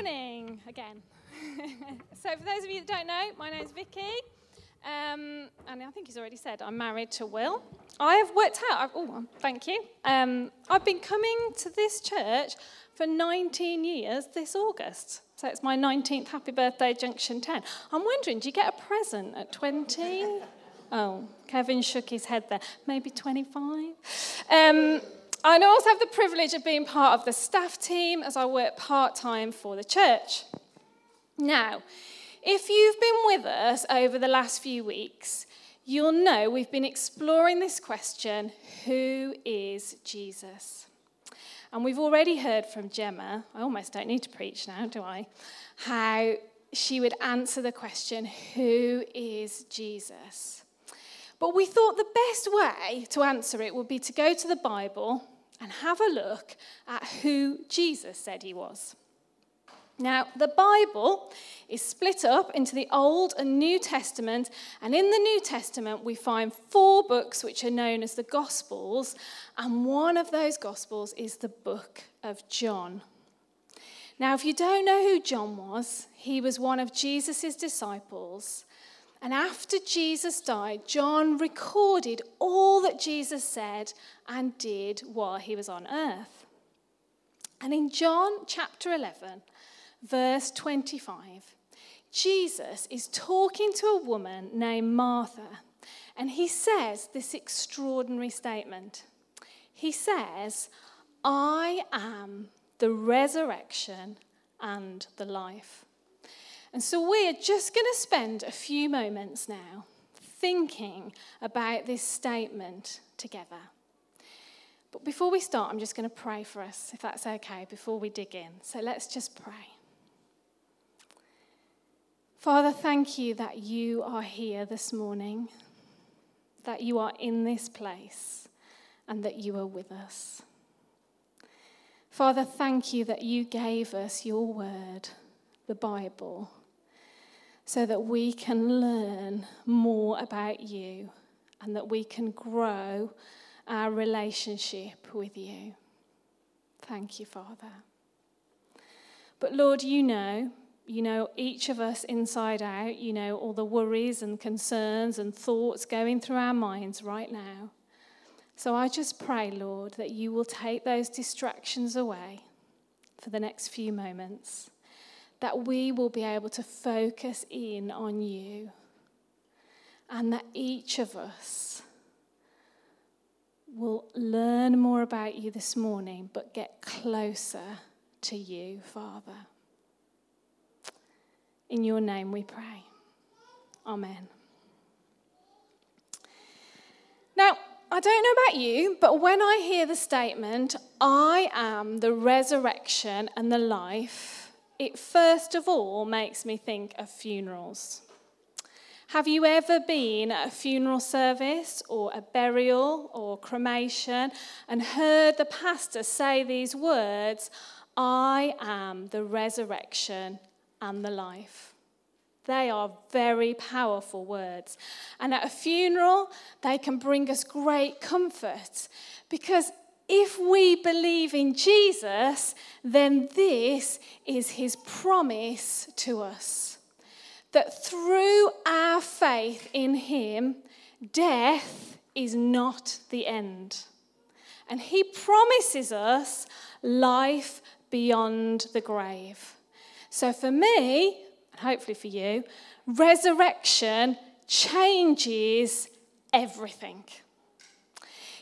morning again. so, for those of you that don't know, my name's Vicky, um, and I think he's already said I'm married to Will. I have worked out. Oh, thank you. Um, I've been coming to this church for 19 years this August. So it's my 19th happy birthday, Junction 10. I'm wondering, do you get a present at 20? Oh, Kevin shook his head there. Maybe 25? Um, I also have the privilege of being part of the staff team as I work part time for the church. Now, if you've been with us over the last few weeks, you'll know we've been exploring this question who is Jesus? And we've already heard from Gemma, I almost don't need to preach now, do I? How she would answer the question, Who is Jesus? But we thought the best way to answer it would be to go to the Bible and have a look at who Jesus said he was. Now, the Bible is split up into the Old and New Testament, and in the New Testament, we find four books which are known as the Gospels, and one of those Gospels is the book of John. Now, if you don't know who John was, he was one of Jesus' disciples. And after Jesus died, John recorded all that Jesus said and did while he was on earth. And in John chapter 11, verse 25, Jesus is talking to a woman named Martha, and he says this extraordinary statement. He says, I am the resurrection and the life. And so we're just going to spend a few moments now thinking about this statement together. But before we start, I'm just going to pray for us, if that's okay, before we dig in. So let's just pray. Father, thank you that you are here this morning, that you are in this place, and that you are with us. Father, thank you that you gave us your word, the Bible, so that we can learn more about you and that we can grow our relationship with you. Thank you, Father. But Lord, you know, you know each of us inside out, you know all the worries and concerns and thoughts going through our minds right now. So I just pray, Lord, that you will take those distractions away for the next few moments that we will be able to focus in on you and that each of us will learn more about you this morning, but get closer to you, Father. In your name we pray. Amen. Now, I don't know about you, but when I hear the statement, I am the resurrection and the life, it first of all makes me think of funerals. Have you ever been at a funeral service or a burial or cremation and heard the pastor say these words, I am the resurrection and the life? They are very powerful words. And at a funeral, they can bring us great comfort because if we believe in Jesus, then this is his promise to us that through our faith in him, death is not the end. And he promises us life beyond the grave. So for me, and hopefully for you, resurrection changes everything.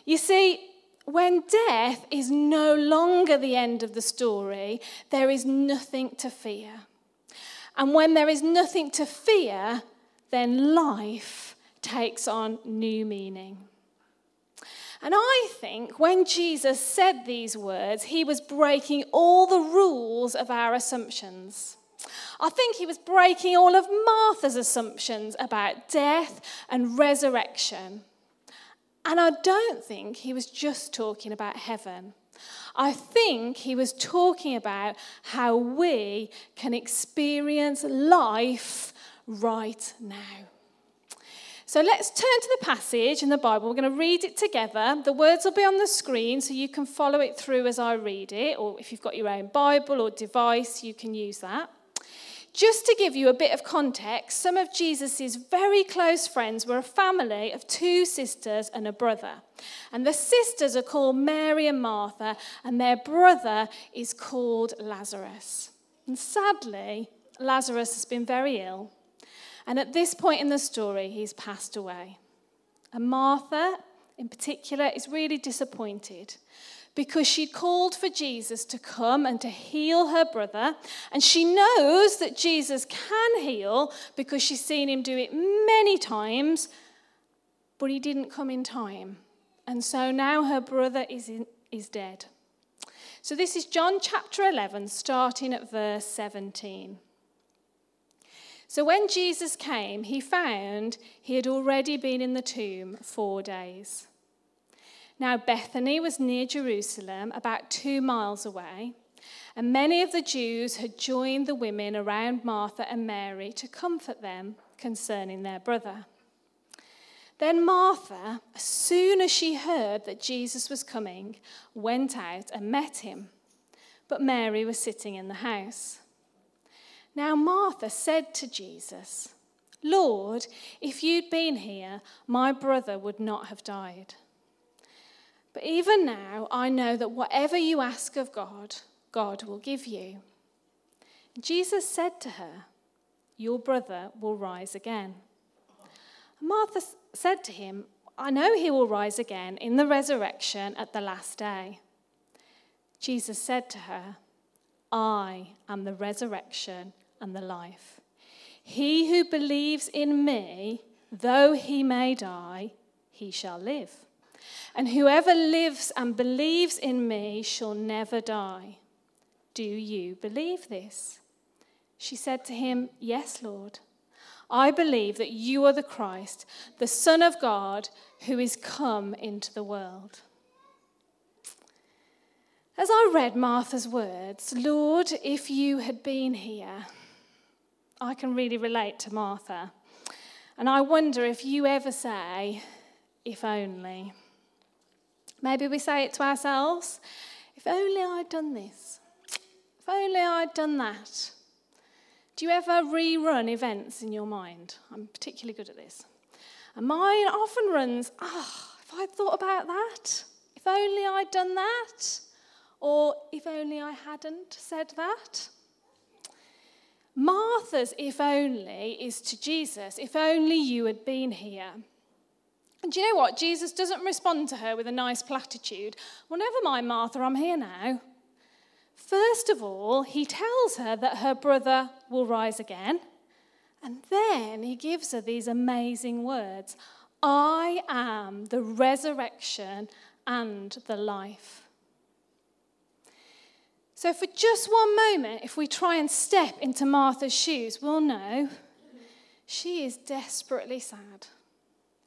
You see, when death is no longer the end of the story, there is nothing to fear. And when there is nothing to fear, then life takes on new meaning. And I think when Jesus said these words, he was breaking all the rules of our assumptions. I think he was breaking all of Martha's assumptions about death and resurrection. And I don't think he was just talking about heaven. I think he was talking about how we can experience life right now. So let's turn to the passage in the Bible. We're going to read it together. The words will be on the screen so you can follow it through as I read it, or if you've got your own Bible or device, you can use that. Just to give you a bit of context, some of Jesus' very close friends were a family of two sisters and a brother. And the sisters are called Mary and Martha, and their brother is called Lazarus. And sadly, Lazarus has been very ill and at this point in the story, he's passed away. And Martha, in particular, is really disappointed because she'd called for Jesus to come and to heal her brother. And she knows that Jesus can heal because she's seen him do it many times, but he didn't come in time. And so now her brother is, in, is dead. So this is John chapter 11, starting at verse 17. So when Jesus came, he found he had already been in the tomb four days. Now, Bethany was near Jerusalem, about two miles away, and many of the Jews had joined the women around Martha and Mary to comfort them concerning their brother. Then Martha, as soon as she heard that Jesus was coming, went out and met him. But Mary was sitting in the house. Now, Martha said to Jesus, Lord, if you'd been here, my brother would not have died. But even now, I know that whatever you ask of God, God will give you. Jesus said to her, Your brother will rise again. Martha said to him, I know he will rise again in the resurrection at the last day. Jesus said to her, I am the resurrection and the life. He who believes in me, though he may die, he shall live. And whoever lives and believes in me shall never die. Do you believe this? She said to him, Yes, Lord. I believe that you are the Christ, the Son of God, who is come into the world. As I read Martha's words, Lord, if you had been here, I can really relate to Martha. And I wonder if you ever say, if only. Maybe we say it to ourselves, if only I'd done this, if only I'd done that. Do you ever rerun events in your mind? I'm particularly good at this. And mine often runs, ah, oh, if I'd thought about that, if only I'd done that, or if only I hadn't said that. Martha's if only is to Jesus, if only you had been here. And do you know what? Jesus doesn't respond to her with a nice platitude. Well, never mind, Martha, I'm here now. First of all, he tells her that her brother will rise again. And then he gives her these amazing words I am the resurrection and the life. So, for just one moment, if we try and step into Martha's shoes, we'll know she is desperately sad.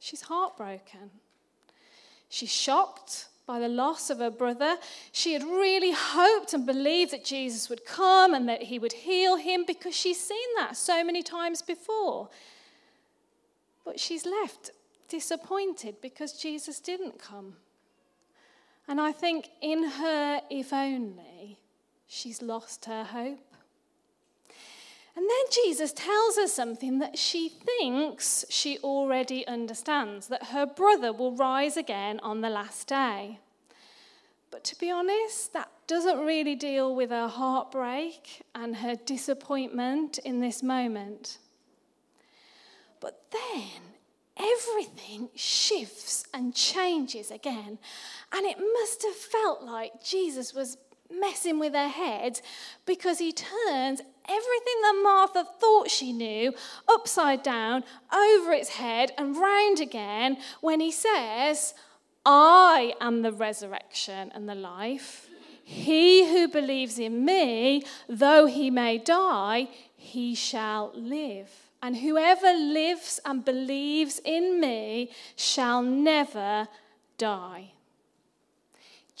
She's heartbroken. She's shocked by the loss of her brother. She had really hoped and believed that Jesus would come and that he would heal him because she's seen that so many times before. But she's left disappointed because Jesus didn't come. And I think in her, if only, she's lost her hope. And then Jesus tells her something that she thinks she already understands that her brother will rise again on the last day. But to be honest, that doesn't really deal with her heartbreak and her disappointment in this moment. But then everything shifts and changes again. And it must have felt like Jesus was messing with her head because he turns everything that Martha thought she knew upside down, over its head, and round again when he says, I am the resurrection and the life. He who believes in me, though he may die, he shall live. And whoever lives and believes in me shall never die.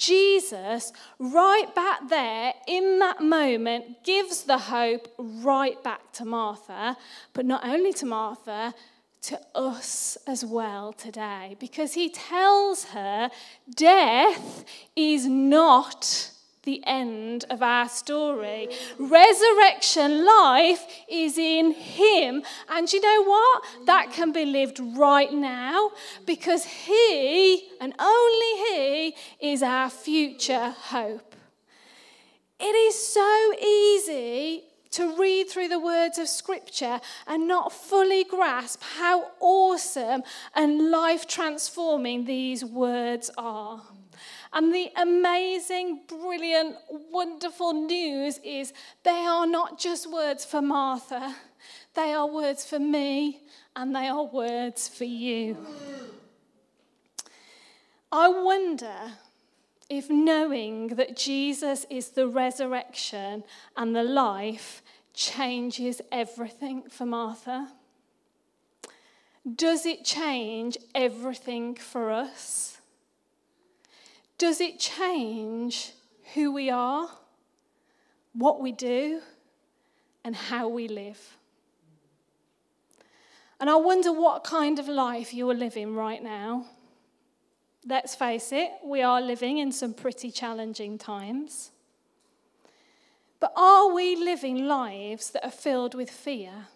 Jesus, right back there in that moment, gives the hope right back to Martha, but not only to Martha, to us as well today because he tells her death is not the end of our story. Resurrection life is in Him. And you know what? That can be lived right now because He, and only He, is our future hope. It is so easy to read through the words of Scripture and not fully grasp how awesome and life transforming these words are. And the amazing, brilliant, wonderful news is they are not just words for Martha, they are words for me, and they are words for you. I wonder if knowing that Jesus is the resurrection and the life changes everything for Martha. Does it change everything for us? Does it change who we are, what we do, and how we live? And I wonder what kind of life you're living right now. Let's face it, we are living in some pretty challenging times. But are we living lives that are filled with fear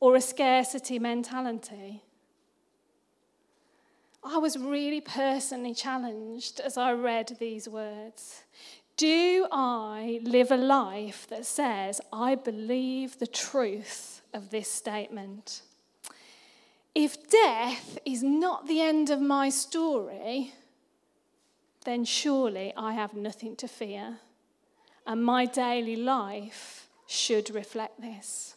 or a scarcity mentality? I was really personally challenged as I read these words. Do I live a life that says, I believe the truth of this statement? If death is not the end of my story, then surely I have nothing to fear. And my daily life should reflect this.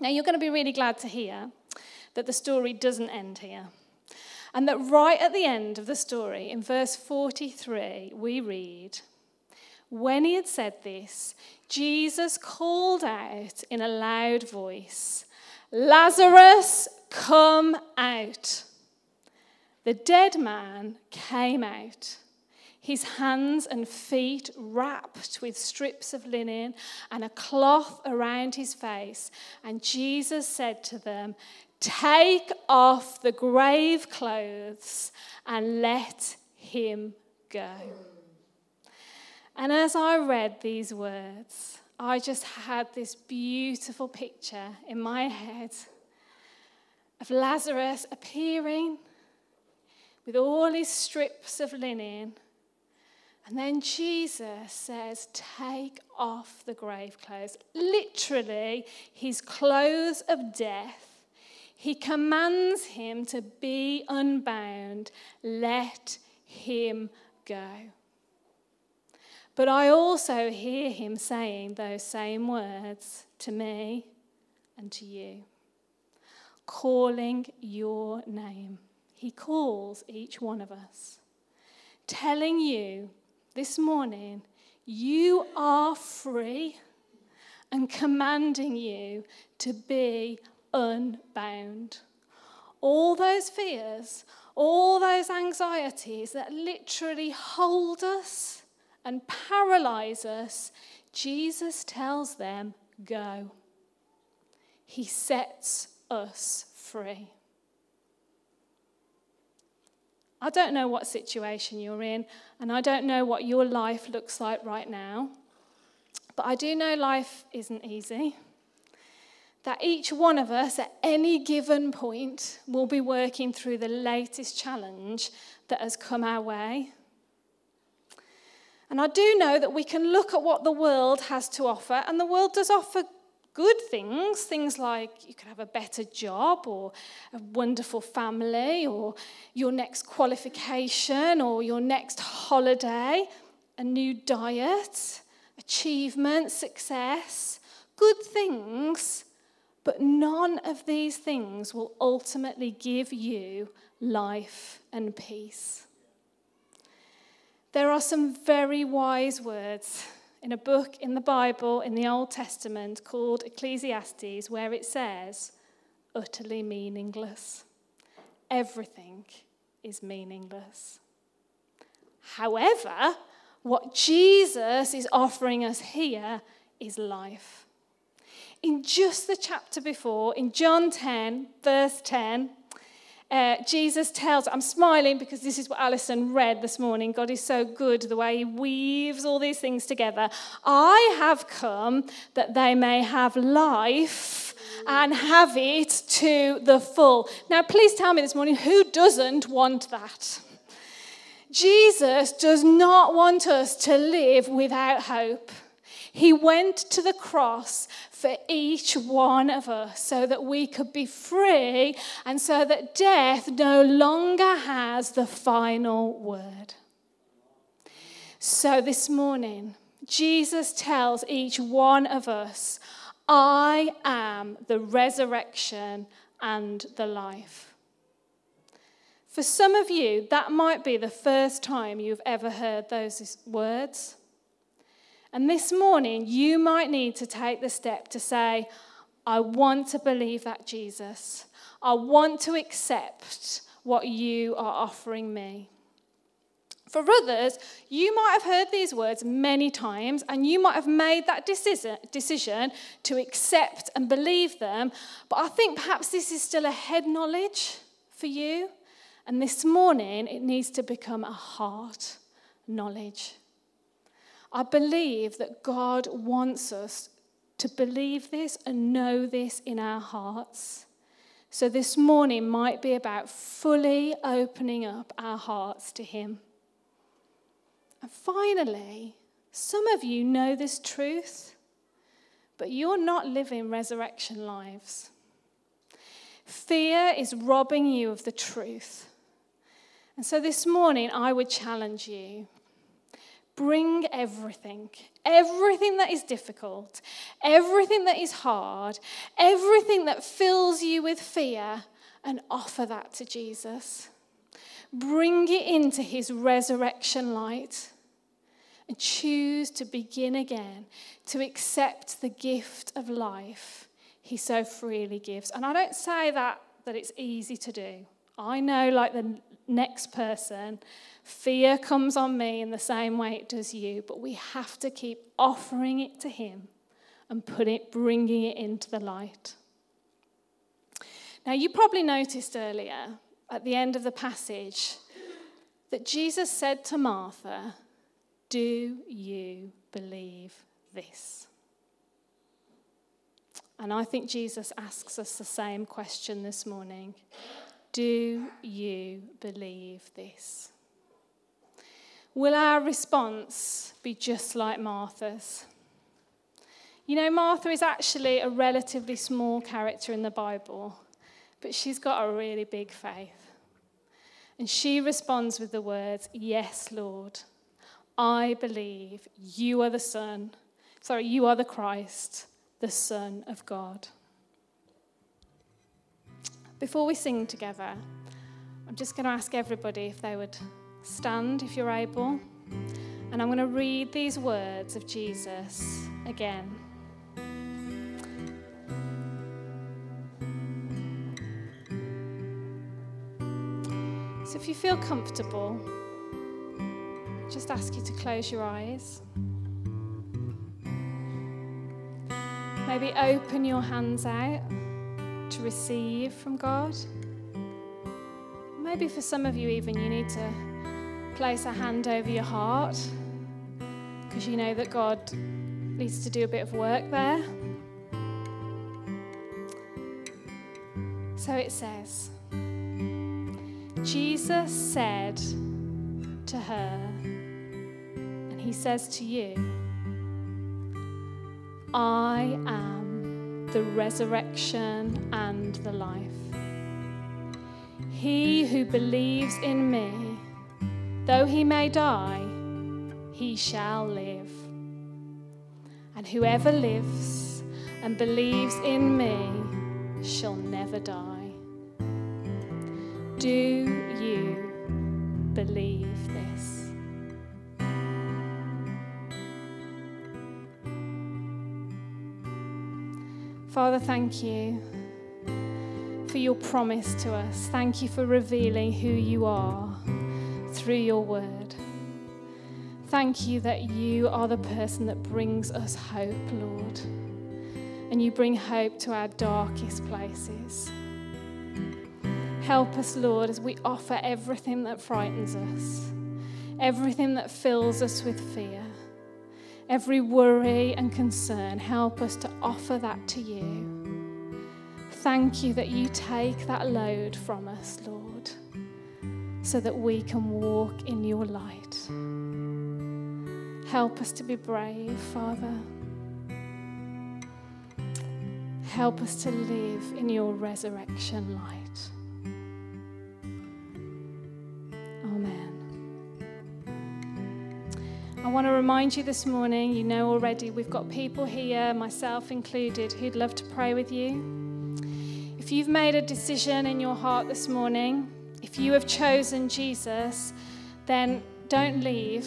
Now, you're going to be really glad to hear that the story doesn't end here. And that right at the end of the story, in verse 43, we read, When he had said this, Jesus called out in a loud voice, Lazarus, come out. The dead man came out, his hands and feet wrapped with strips of linen and a cloth around his face. And Jesus said to them, Take off the grave clothes and let him go. And as I read these words, I just had this beautiful picture in my head of Lazarus appearing with all his strips of linen. And then Jesus says, Take off the grave clothes. Literally, his clothes of death he commands him to be unbound. Let him go. But I also hear him saying those same words to me and to you, calling your name. He calls each one of us, telling you this morning, you are free, and commanding you to be unbound. All those fears, all those anxieties that literally hold us and paralyze us, Jesus tells them, Go. He sets us free. I don't know what situation you're in, and I don't know what your life looks like right now, but I do know life isn't easy that each one of us at any given point will be working through the latest challenge that has come our way. And I do know that we can look at what the world has to offer, and the world does offer good things, things like you could have a better job or a wonderful family or your next qualification or your next holiday, a new diet, achievement, success, good things but none of these things will ultimately give you life and peace. There are some very wise words in a book in the Bible in the Old Testament called Ecclesiastes where it says, utterly meaningless. Everything is meaningless. However, what Jesus is offering us here is life. In just the chapter before, in John 10, verse 10, uh, Jesus tells, I'm smiling because this is what Alison read this morning. God is so good, the way He weaves all these things together. I have come that they may have life and have it to the full. Now, please tell me this morning who doesn't want that? Jesus does not want us to live without hope. He went to the cross for each one of us so that we could be free and so that death no longer has the final word. So this morning, Jesus tells each one of us, I am the resurrection and the life. For some of you, that might be the first time you've ever heard those words. And this morning, you might need to take the step to say, I want to believe that, Jesus. I want to accept what you are offering me. For others, you might have heard these words many times and you might have made that decision to accept and believe them, but I think perhaps this is still a head knowledge for you. And this morning, it needs to become a heart knowledge. I believe that God wants us to believe this and know this in our hearts. So this morning might be about fully opening up our hearts to Him. And finally, some of you know this truth, but you're not living resurrection lives. Fear is robbing you of the truth. And so this morning, I would challenge you Bring everything, everything that is difficult, everything that is hard, everything that fills you with fear, and offer that to Jesus. Bring it into his resurrection light and choose to begin again, to accept the gift of life he so freely gives. And I don't say that that it's easy to do. I know, like the next person, Fear comes on me in the same way it does you, but we have to keep offering it to Him and put it, bringing it into the light. Now, you probably noticed earlier at the end of the passage that Jesus said to Martha, Do you believe this? And I think Jesus asks us the same question this morning Do you believe this? Will our response be just like Martha's? You know, Martha is actually a relatively small character in the Bible, but she's got a really big faith. And she responds with the words, Yes, Lord, I believe you are the Son, sorry, you are the Christ, the Son of God. Before we sing together, I'm just going to ask everybody if they would Stand if you're able. And I'm going to read these words of Jesus again. So if you feel comfortable, just ask you to close your eyes. Maybe open your hands out receive from God. Maybe for some of you, even, you need to place a hand over your heart because you know that God needs to do a bit of work there. So it says, Jesus said to her, and he says to you, I am the resurrection and the life. He who believes in me, Though he may die, he shall live. And whoever lives and believes in me shall never die. Do you believe this? Father, thank you for your promise to us. Thank you for revealing who you are through your word. Thank you that you are the person that brings us hope, Lord. and you bring hope to our darkest places. Help us, Lord, as we offer everything that frightens us, everything that fills us with fear, every worry and concern. Help us to offer that to you. Thank you that you take that load from us, Lord, so that we can walk in your light. Help us to be brave, Father. Help us to live in your resurrection light. Want to remind you this morning, you know already, we've got people here, myself included, who'd love to pray with you. If you've made a decision in your heart this morning, if you have chosen Jesus, then don't leave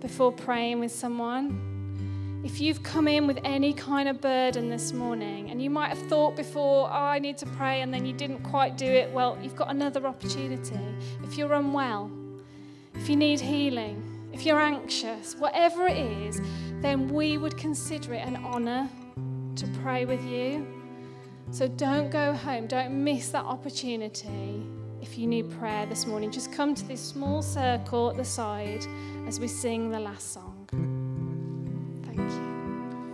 before praying with someone. If you've come in with any kind of burden this morning and you might have thought before, oh, I need to pray, and then you didn't quite do it, well, you've got another opportunity. If you're unwell, if you need healing, if you're anxious, whatever it is, then we would consider it an honor to pray with you. So don't go home, don't miss that opportunity if you need prayer this morning, just come to this small circle at the side as we sing the last song. Thank you.